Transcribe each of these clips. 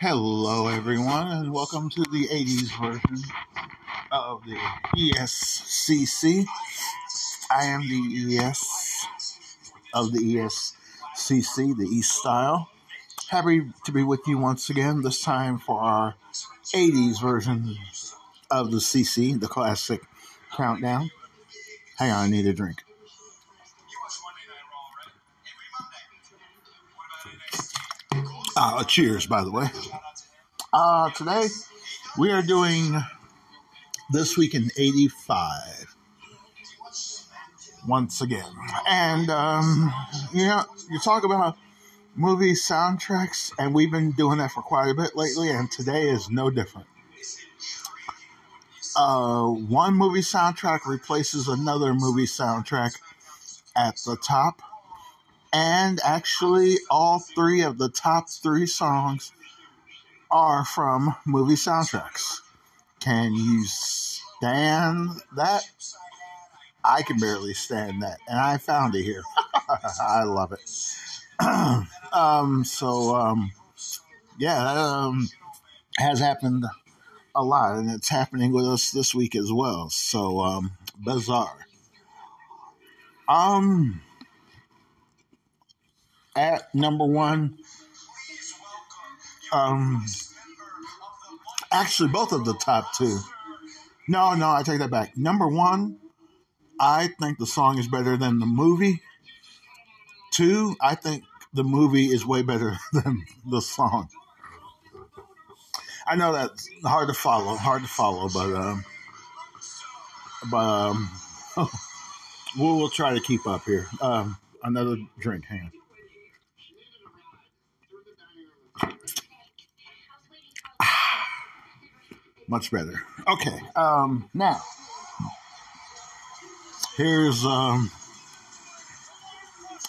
Hello, everyone, and welcome to the 80s version of the ESCC. I am the ES of the ESCC, the East Style. Happy to be with you once again, this time for our 80s version of the CC, the classic countdown. Hang on, I need a drink. Uh, cheers, by the way. Uh, today we are doing this week in 85 once again. And, um, you know, you talk about movie soundtracks, and we've been doing that for quite a bit lately, and today is no different. Uh, one movie soundtrack replaces another movie soundtrack at the top and actually, all three of the top three songs are from movie soundtracks. Can you stand that? I can barely stand that, and I found it here. I love it. um, so, um, yeah, um, has happened a lot, and it's happening with us this week as well. So, um, bizarre. Um, at number one. Um, actually, both of the top two. No, no, I take that back. Number one, I think the song is better than the movie. Two, I think the movie is way better than the song. I know that's hard to follow, hard to follow, but um, but um, we'll, we'll try to keep up here. Um, another drink, hang on. Much better. Okay. Um, now, here's um,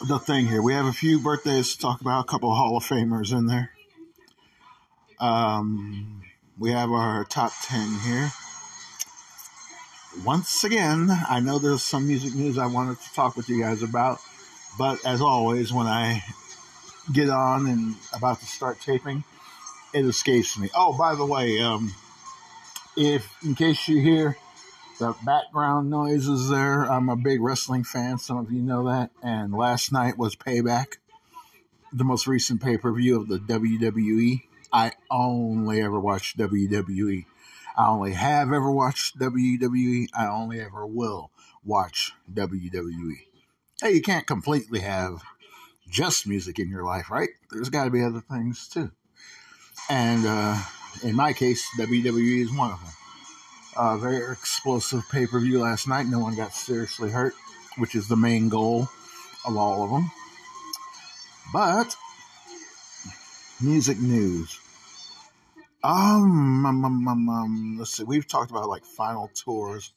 the thing here. We have a few birthdays to talk about, a couple of Hall of Famers in there. Um, we have our top 10 here. Once again, I know there's some music news I wanted to talk with you guys about, but as always, when I get on and about to start taping, it escapes me. Oh, by the way, um, if in case you hear the background noises there, I'm a big wrestling fan. Some of you know that. And last night was Payback, the most recent pay per view of the WWE. I only ever watched WWE. I only have ever watched WWE. I only ever will watch WWE. Hey, you can't completely have just music in your life, right? There's got to be other things too. And uh, in my case, WWE is one of them. Uh, very explosive pay per view last night. No one got seriously hurt, which is the main goal of all of them. But music news. Um, um, um, um, um let's see. We've talked about like final tours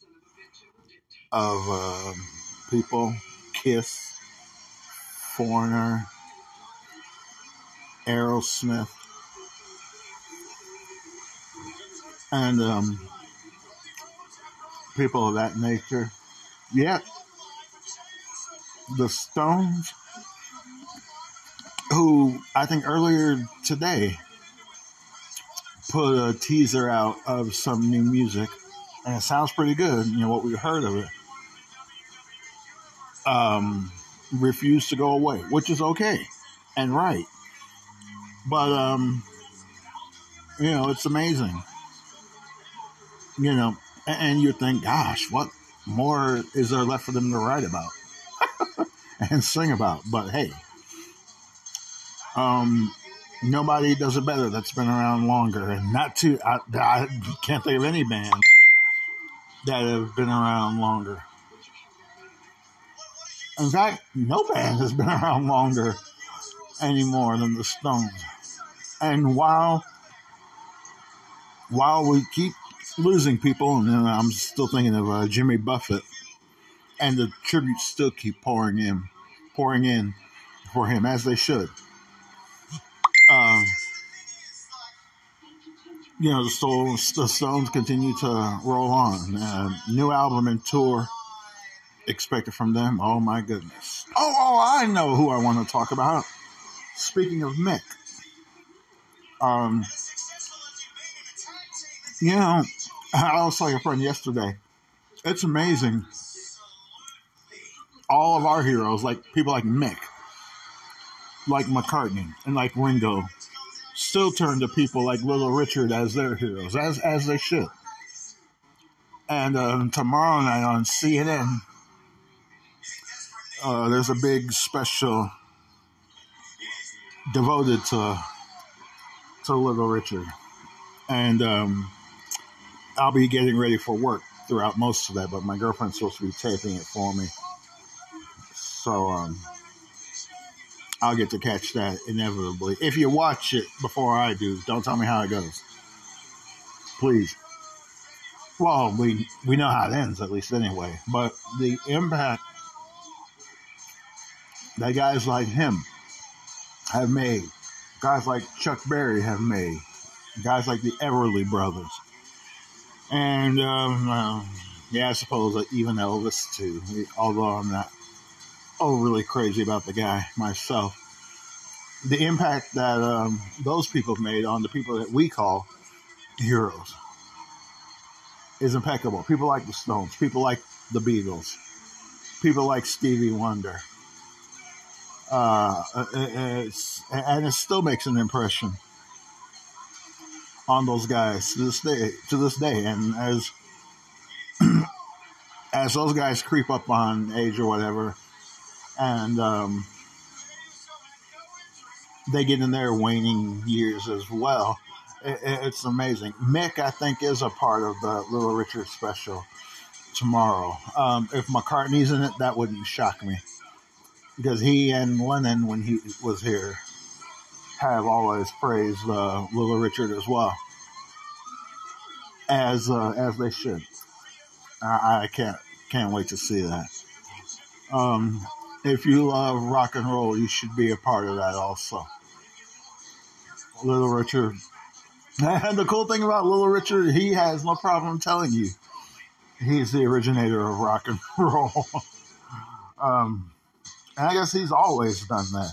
of uh, people. Kiss, Foreigner, Aerosmith, and um, people of that nature. Yet, the Stones, who I think earlier today put a teaser out of some new music, and it sounds pretty good, you know, what we heard of it, um, refused to go away, which is okay and right. But, um, you know, it's amazing you know, and you think, gosh, what more is there left for them to write about and sing about? But hey, um, nobody does it better that's been around longer, and not too. I, I can't think of any band that have been around longer. In fact, no band has been around longer anymore than the Stones. And while while we keep losing people, and I'm still thinking of uh, Jimmy Buffett, and the tributes still keep pouring in, pouring in for him as they should. Um, you know, the Stones, the Stones continue to roll on. Uh, new album and tour expected from them. Oh my goodness! Oh, oh, I know who I want to talk about. Speaking of Mick, Um, you know, I was telling a friend yesterday, it's amazing. All of our heroes, like people like Mick, like McCartney, and like Ringo, still turn to people like Little Richard as their heroes, as as they should. And um, tomorrow night on CNN, uh, there's a big special devoted to to Little Richard, and um, I'll be getting ready for work throughout most of that. But my girlfriend's supposed to be taping it for me, so um, I'll get to catch that inevitably. If you watch it before I do, don't tell me how it goes, please. Well, we we know how it ends at least anyway, but the impact that guys like him have made, guys like Chuck Berry have made, guys like the Everly Brothers, and um, uh, yeah, I suppose even Elvis too. Although I'm not overly crazy about the guy myself, the impact that um, those people made on the people that we call heroes is impeccable. People like the Stones, people like the Beatles, people like Stevie Wonder uh, and it still makes an impression on those guys to this day. To this day, and as as those guys creep up on age or whatever, and um, they get in their waning years as well. It, it's amazing. Mick, I think, is a part of the Little Richard special tomorrow. Um, if McCartney's in it, that wouldn't shock me because he and Lennon, when he was here, have always praised uh, Little Richard as well, as uh, as they should. I, I, can't can't wait to see that. Um, if you love rock and roll, you should be a part of that also. Little Richard. And the cool thing about Little Richard, he has no problem telling you he's the originator of rock and roll. um, and I guess he's always done that.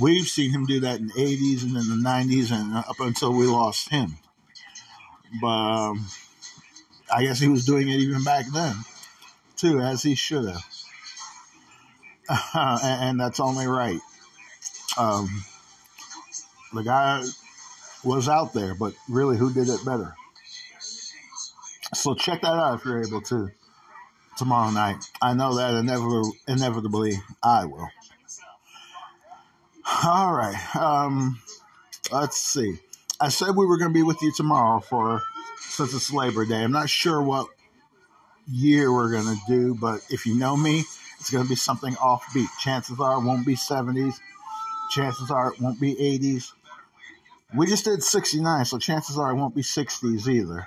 We've seen him do that in the 80s and in the 90s and up until we lost him. But um, I guess he was doing it even back then, too, as he should have. Uh, and, and, that's only right. Um, the guy was out there, but really, who did it better? So check that out if you're able to tomorrow night. I know that inevitably, inevitably I will. All right. Um, let's see. I said we were going to be with you tomorrow for since it's Labor Day. I'm not sure what year we're going to do, but if you know me, it's going to be something offbeat. Chances are it won't be 70s. Chances are it won't be 80s. We just did 69, so chances are it won't be 60s either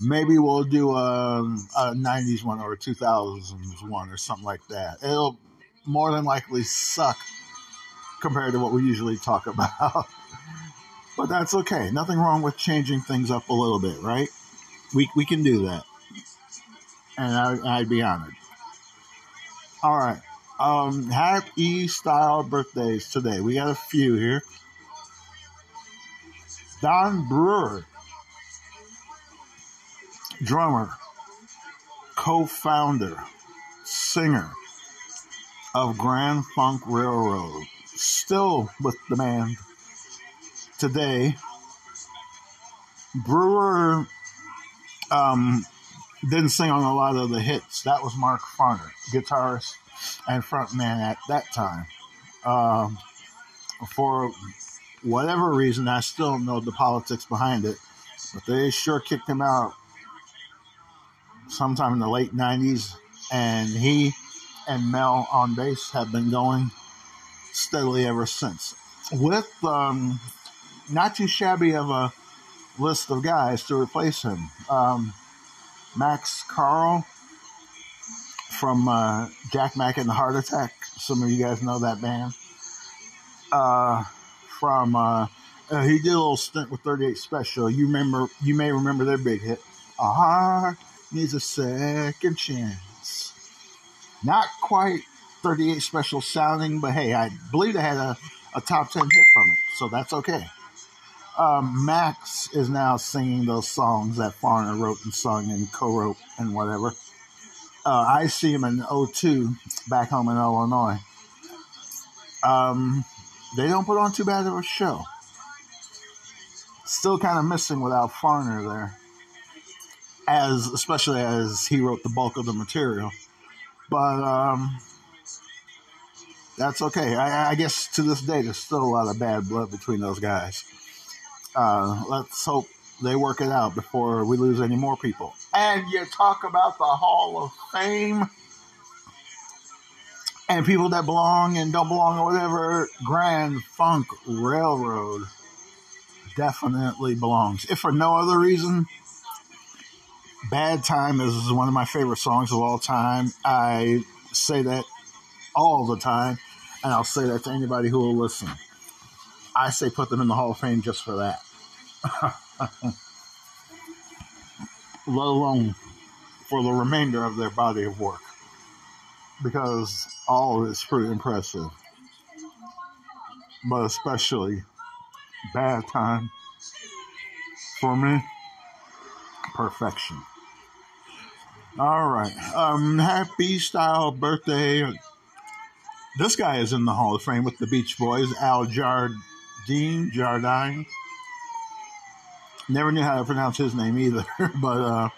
maybe we'll do a, a 90s one or a 2000s one or something like that. It'll more than likely suck compared to what we usually talk about. but that's okay. Nothing wrong with changing things up a little bit, right? We, we can do that. And I, I'd be honored. All right. Um, happy style birthdays today. We got a few here. Don Brewer drummer, co founder, singer of Grand Funk Railroad, still with the band today. Brewer um, didn't sing on a lot of the hits. That was Mark Farner, guitarist and frontman at that time. Um, for whatever reason, I still know the politics behind it, but they sure kicked him out sometime in the late 90s, and he and Mel on bass have been going steadily ever since. With um, not too shabby of a list of guys to replace him. Um, Max Carl from uh, Jack Mack and the Heart Attack. Some of you guys know that band. Uh, from uh, uh he did a little stint with 38 Special. You remember? You may remember their big hit. A needs a second chance. Not quite 38 special sounding, but hey, I believe I had a, a top 10 hit from it, so that's okay. Um, Max is now singing those songs that Farner wrote and sung and co-wrote and whatever. Uh, I see him in 02 back home in Illinois. Um, they don't put on too bad of a show. Still kind of missing without Farner there, as especially as he wrote the bulk of the material. But um, that's okay. I, I, guess to this day, there's still a lot of bad blood between those guys. Uh, let's hope they work it out before we lose any more people. And you talk about the Hall of Fame and people that belong and don't belong or whatever. Grand Funk Railroad definitely belongs. If for no other reason, Bad Time is one of my favorite songs of all time. I say that all the time, and I'll say that to anybody who will listen. I say put them in the Hall of Fame just for that. Let alone for the remainder of their body of work. Because all of it's pretty impressive. But especially Bad Time for me, perfection. All right. Um, happy style birthday. This guy is in the Hall of Fame with the Beach Boys, Al Jardine, Jardine. Never knew how to pronounce his name either, but uh,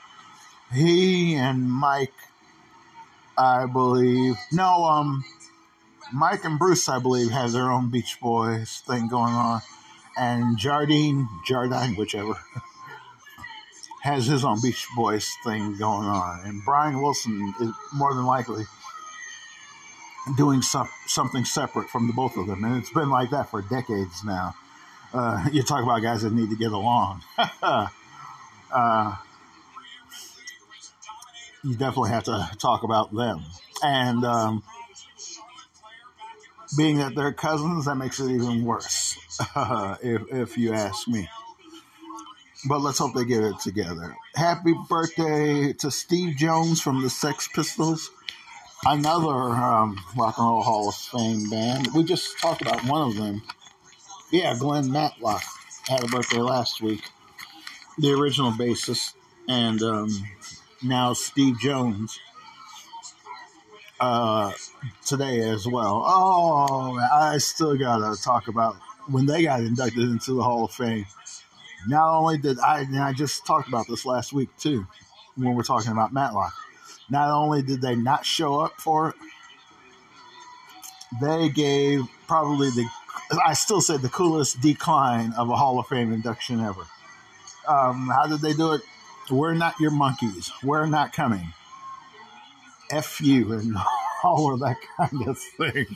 he and Mike, I believe, no, um, Mike and Bruce, I believe, have their own Beach Boys thing going on, and Jardine, Jardine, whichever, has his own Beach Boys thing going on, and Brian Wilson is more than likely doing some, something separate from the both of them, and it's been like that for decades now. Uh, you talk about guys that need to get along. uh, you definitely have to talk about them. And um, being that they're cousins, that makes it even worse, if, if you ask me. But let's hope they get it together. Happy birthday to Steve Jones from the Sex Pistols, another um, Rock and Roll Hall of Fame band. We just talked about one of them yeah, Glenn Matlock had a birthday last week. The original bassist, and um, now Steve Jones uh, today as well. Oh, I still gotta talk about when they got inducted into the Hall of Fame. Not only did I, and I just talked about this last week too, when we're talking about Matlock. Not only did they not show up for it, they gave probably the I still say the coolest decline of a Hall of Fame induction ever. Um, how did they do it? We're not your monkeys. We're not coming. F you and all of that kind of thing.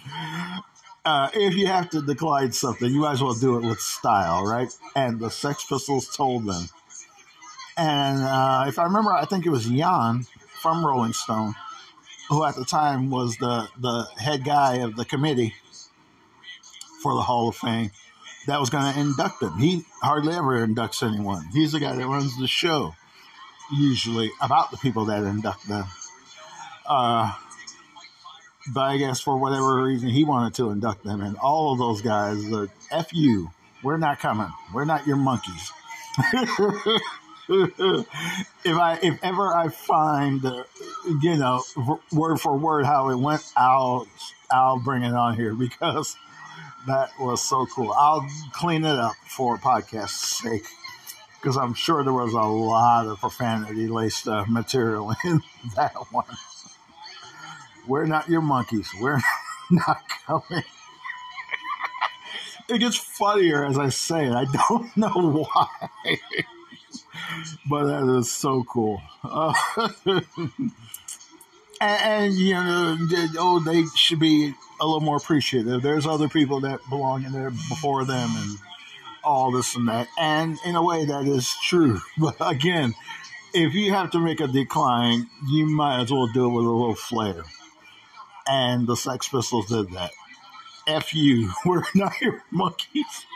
Uh, if you have to decline something, you might as well do it with style, right? And the Sex Pistols told them. And uh, if I remember, I think it was Jan from Rolling Stone, who at the time was the, the head guy of the committee for the Hall of Fame that was going to induct him. He hardly ever inducts anyone. He's the guy that runs the show, usually about the people that induct them. Uh, but I guess for whatever reason, he wanted to induct them, and all of those guys, the F you, we're not coming. We're not your monkeys. if I if ever I find uh, you know word for word how it went, I'll I'll bring it on here because that was so cool. I'll clean it up for podcast's sake because I'm sure there was a lot of profanity laced uh, material in that one. We're not your monkeys. We're not coming. It gets funnier as I say it. I don't know why. But that is so cool. Uh, and, and, you know, oh, they should be a little more appreciative. There's other people that belong in there before them, and all this and that. And in a way, that is true. But again, if you have to make a decline, you might as well do it with a little flair. And the Sex Pistols did that. F you, we're not your monkeys.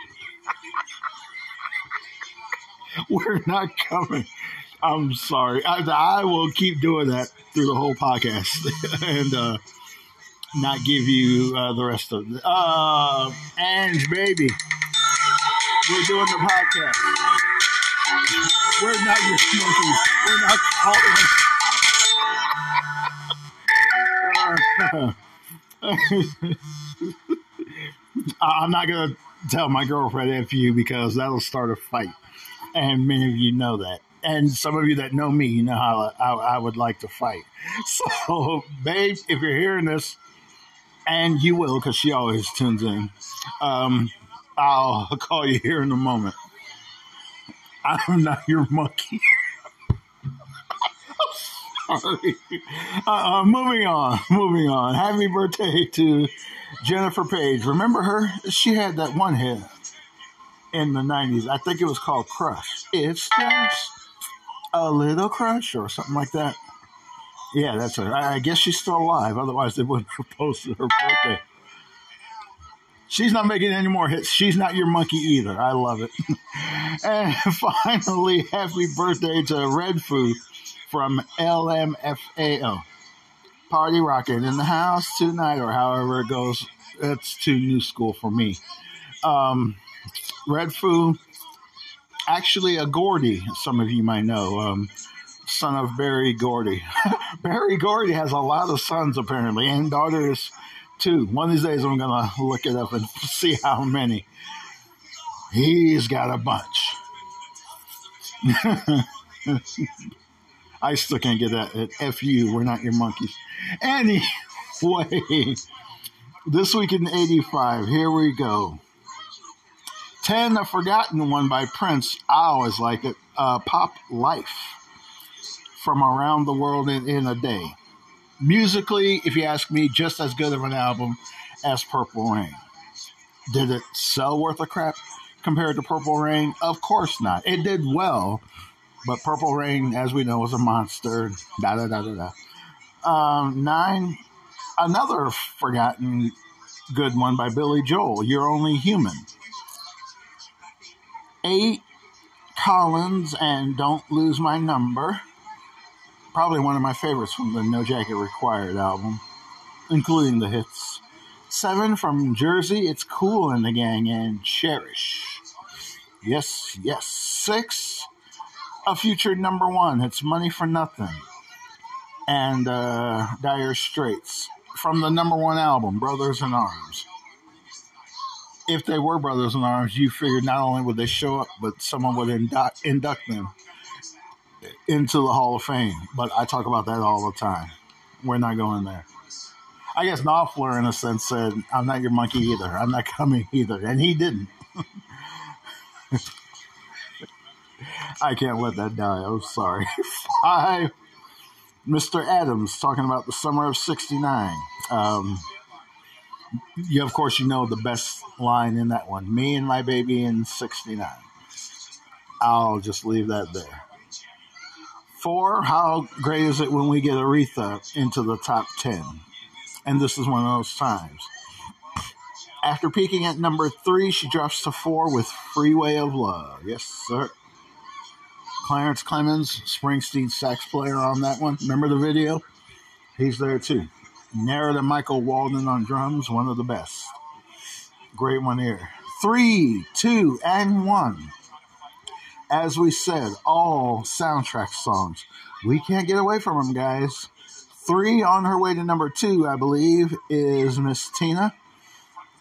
we're not coming. I'm sorry. I, I, will keep doing that through the whole podcast, and uh, not give you uh, the rest of it. Uh, Ange, baby. We're doing the podcast. We're not your monkeys. We're not calling. I'm not going to tell my girlfriend F you because that'll start a fight. And many of you know that. And some of you that know me, you know how I, I would like to fight. So, babe, if you're hearing this, and you will because she always tunes in, um, I'll call you here in a moment. I'm not your monkey. Sorry. Uh, uh, moving on, moving on. Happy birthday to Jennifer Page. Remember her? She had that one hit in the 90s. I think it was called Crush. It's just a little crush or something like that. Yeah, that's her. I, guess she's still alive. Otherwise, they wouldn't have posted her birthday. She's not making any more hits. She's not your monkey either. I love it. and finally, happy birthday to Red Foo from LMFAO. Party rocking in the house tonight, or however it goes. It's too new school for me. Um, Red Foo, actually a Gordy, some of you might know, um, son of Berry Gordy. Berry Gordy has a lot of sons apparently, and daughters too. One of these days I'm going to look it up and see how many. He's got a bunch. I still can't get that. F you, we're not your monkeys. Anyway, this week in 85, here we go. 10, a forgotten one by Prince. I always like it. Uh, Pop Life from around the world in, in a day. Musically, if you ask me, just as good of an album as Purple Rain. Did it sell worth a crap compared to Purple Rain? Of course not. It did well, but Purple Rain, as we know, was a monster. Da da da da da. Um, nine, another forgotten good one by Billy Joel. You're only human. Eight, Collins and Don't Lose My Number. Probably one of my favorites from the No Jacket Required album, including the hits. Seven from Jersey, It's Kool and the Gang and Cherish. Yes, yes. Six, a future number one. It's Money for Nothing. And uh, Dire Straits from the number one album, Brothers in Arms. If they were Brothers in Arms, you figured not only would they show up, but someone would induct, induct them into the Hall of Fame. But I talk about that all the time. We're not going there. I guess Knopfler, in a sense, said, I'm not your monkey either. I'm not coming either. And he didn't. I can't let that die. I'm sorry. Five. Mr. Adams talking about the summer of 69. Um, you, of course, you know the best line in that one. Me and my baby in 69. I'll just leave that there. Four, how great is it when we get Aretha into the top 10? And this is one of those times. After peaking at number three, she drops to four with Freeway of Love. Yes, sir. Clarence Clemons, Springsteen sax player on that one. Remember the video? He's there too. Narada Michael Walden on drums, one of the best. Great one here. Three, two, and one. As we said, all soundtrack songs. We can't get away from them, guys. Three on her way to number two, I believe, is Miss Tina.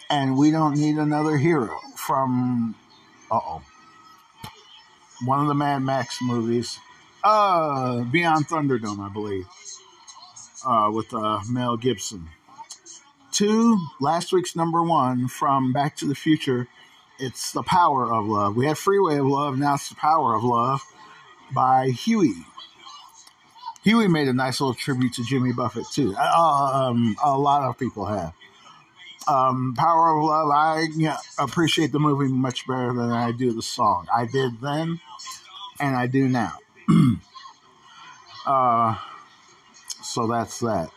And we don't need another hero from. Uh oh one of the Mad Max movies, uh, Beyond Thunderdome, I believe, uh, with uh, Mel Gibson. Two, last week's number one from Back to the Future. It's The Power of Love. We had Freeway of Love, now it's The Power of Love by Huey. Huey made a nice little tribute to Jimmy Buffett, too. Uh, um, a lot of people have. Um, Power of Love, I appreciate the movie much better than I do the song. I did then, and I do now. uh, so that's that.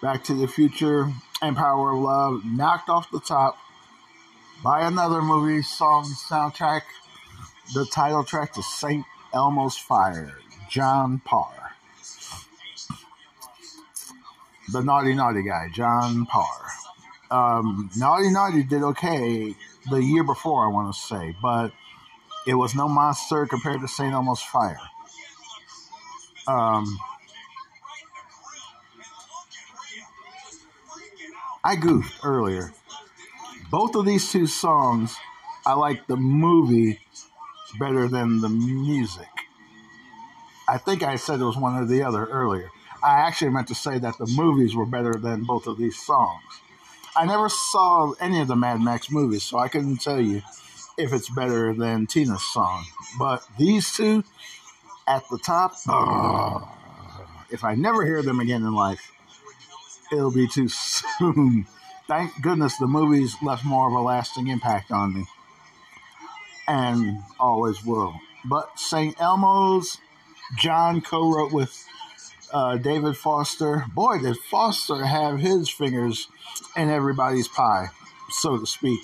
Back to the Future and Power of Love knocked off the top by another movie song soundtrack. The title track to St. Elmo's Fire, John Parr. The naughty naughty guy, John Parr. Um, naughty Naughty did okay the year before, I want to say, but it was no monster compared to St. Elmo's Fire. Um, I goofed earlier. Both of these two songs, I like the movie better than the music. I think I said it was one or the other earlier. I actually meant to say that the movies were better than both of these songs. I never saw any of the Mad Max movies, so I couldn't tell you if it's better than Tina's song. But these two at the top, uh, if I never hear them again in life, it'll be too soon. Thank goodness the movies left more of a lasting impact on me. And always will. But St. Elmo's, John co wrote with uh, David Foster. Boy, did Foster have his fingers in everybody's pie, so to speak,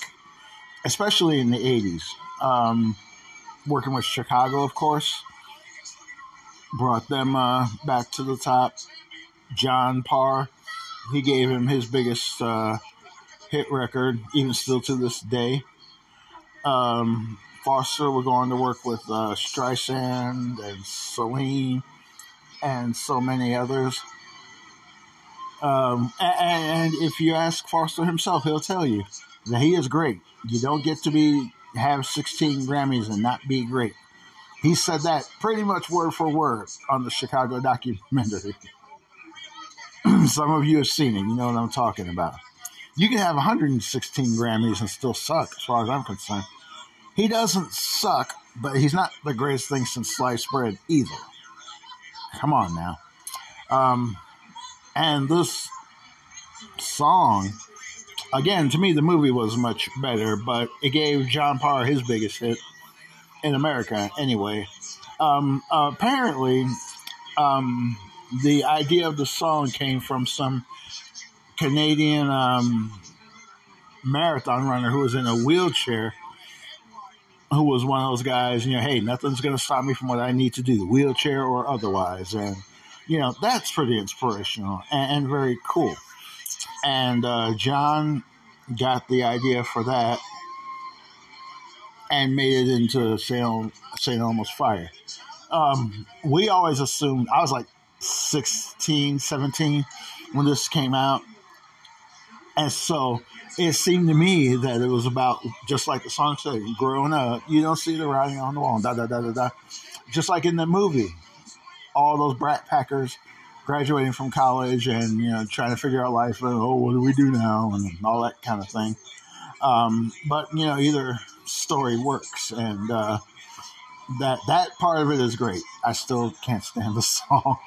especially in the 80s. Um, working with Chicago, of course, brought them uh, back to the top. John Parr, he gave him his biggest uh, hit record, even still to this day. Um, Foster would go on to work with uh, Streisand and Celine and so many others. Um, and, and, if you ask Foster himself, he'll tell you that he is great. You don't get to be have 16 Grammys and not be great. He said that pretty much word for word on the Chicago documentary. Some of you have seen it. You know what I'm talking about. You can have 116 Grammys and still suck, as far as I'm concerned. He doesn't suck, but he's not the greatest thing since sliced bread either. Come on now. Um, and this song, again, to me, the movie was much better, but it gave John Parr his biggest hit in America, anyway. Um, apparently, um, the idea of the song came from some Canadian um, marathon runner who was in a wheelchair who was one of those guys, you know, hey, nothing's going to stop me from what I need to do, wheelchair or otherwise. And, you know, that's pretty inspirational and, and very cool. And uh, John got the idea for that and made it into St. St. Elmo's Fire. Um, we always assumed, I was like 16, 17 when this came out. And so it seemed to me that it was about just like the song said, growing up. You don't see the writing on the wall, da da da da da. Just like in the movie, all those brat packers graduating from college and you know trying to figure out life and oh what do we do now and all that kind of thing. Um, but you know either story works and uh, that that part of it is great. I still can't stand the song.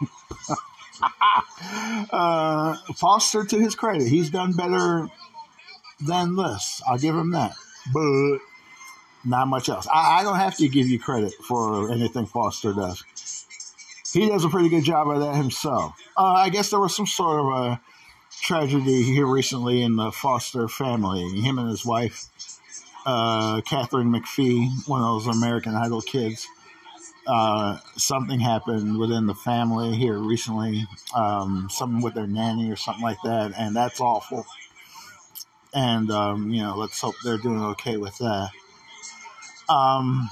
uh, Foster, to his credit, he's done better than this. I'll give him that. But not much else. I, I don't have to give you credit for anything Foster does. He does a pretty good job of that himself. Uh, I guess there was some sort of a tragedy here recently in the Foster family. Him and his wife, uh, Katharine McPhee, one of those American Idol kids. Uh, something happened within the family here recently, um, something with their nanny or something like that, and that's awful and um, you know, let's hope they're doing okay with that. Um,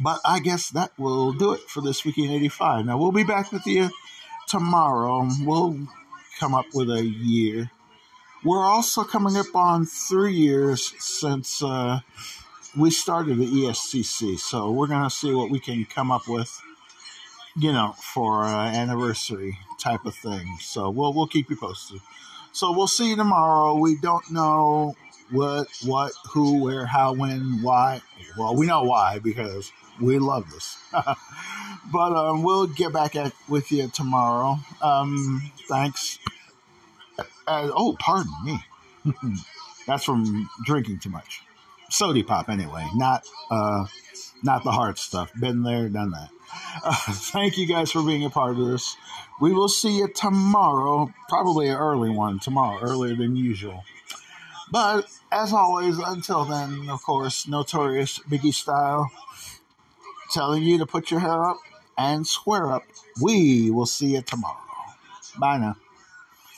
but I guess that will do it for this week in 85. Now we'll be back with you tomorrow. We'll come up with a year. We're also coming up on three years since uh, we started the ESCC, so we're gonna see what we can come up with, you know, for uh, anniversary type of thing. So we'll we'll keep you posted. So we'll see you tomorrow. We don't know what, what, who, where, how, when, why. Well, we know why because we love this. but um, we'll get back at with you tomorrow. Um, thanks. Uh, oh, pardon me. That's from drinking too much. Sody pop, anyway. Not uh, not the hard stuff. Been there, done that. Uh, thank you guys for being a part of this. We will see you tomorrow, probably an early one tomorrow, earlier than usual. But as always, until then, of course, notorious Biggie style, telling you to put your hair up and square up. We will see you tomorrow. Bye now.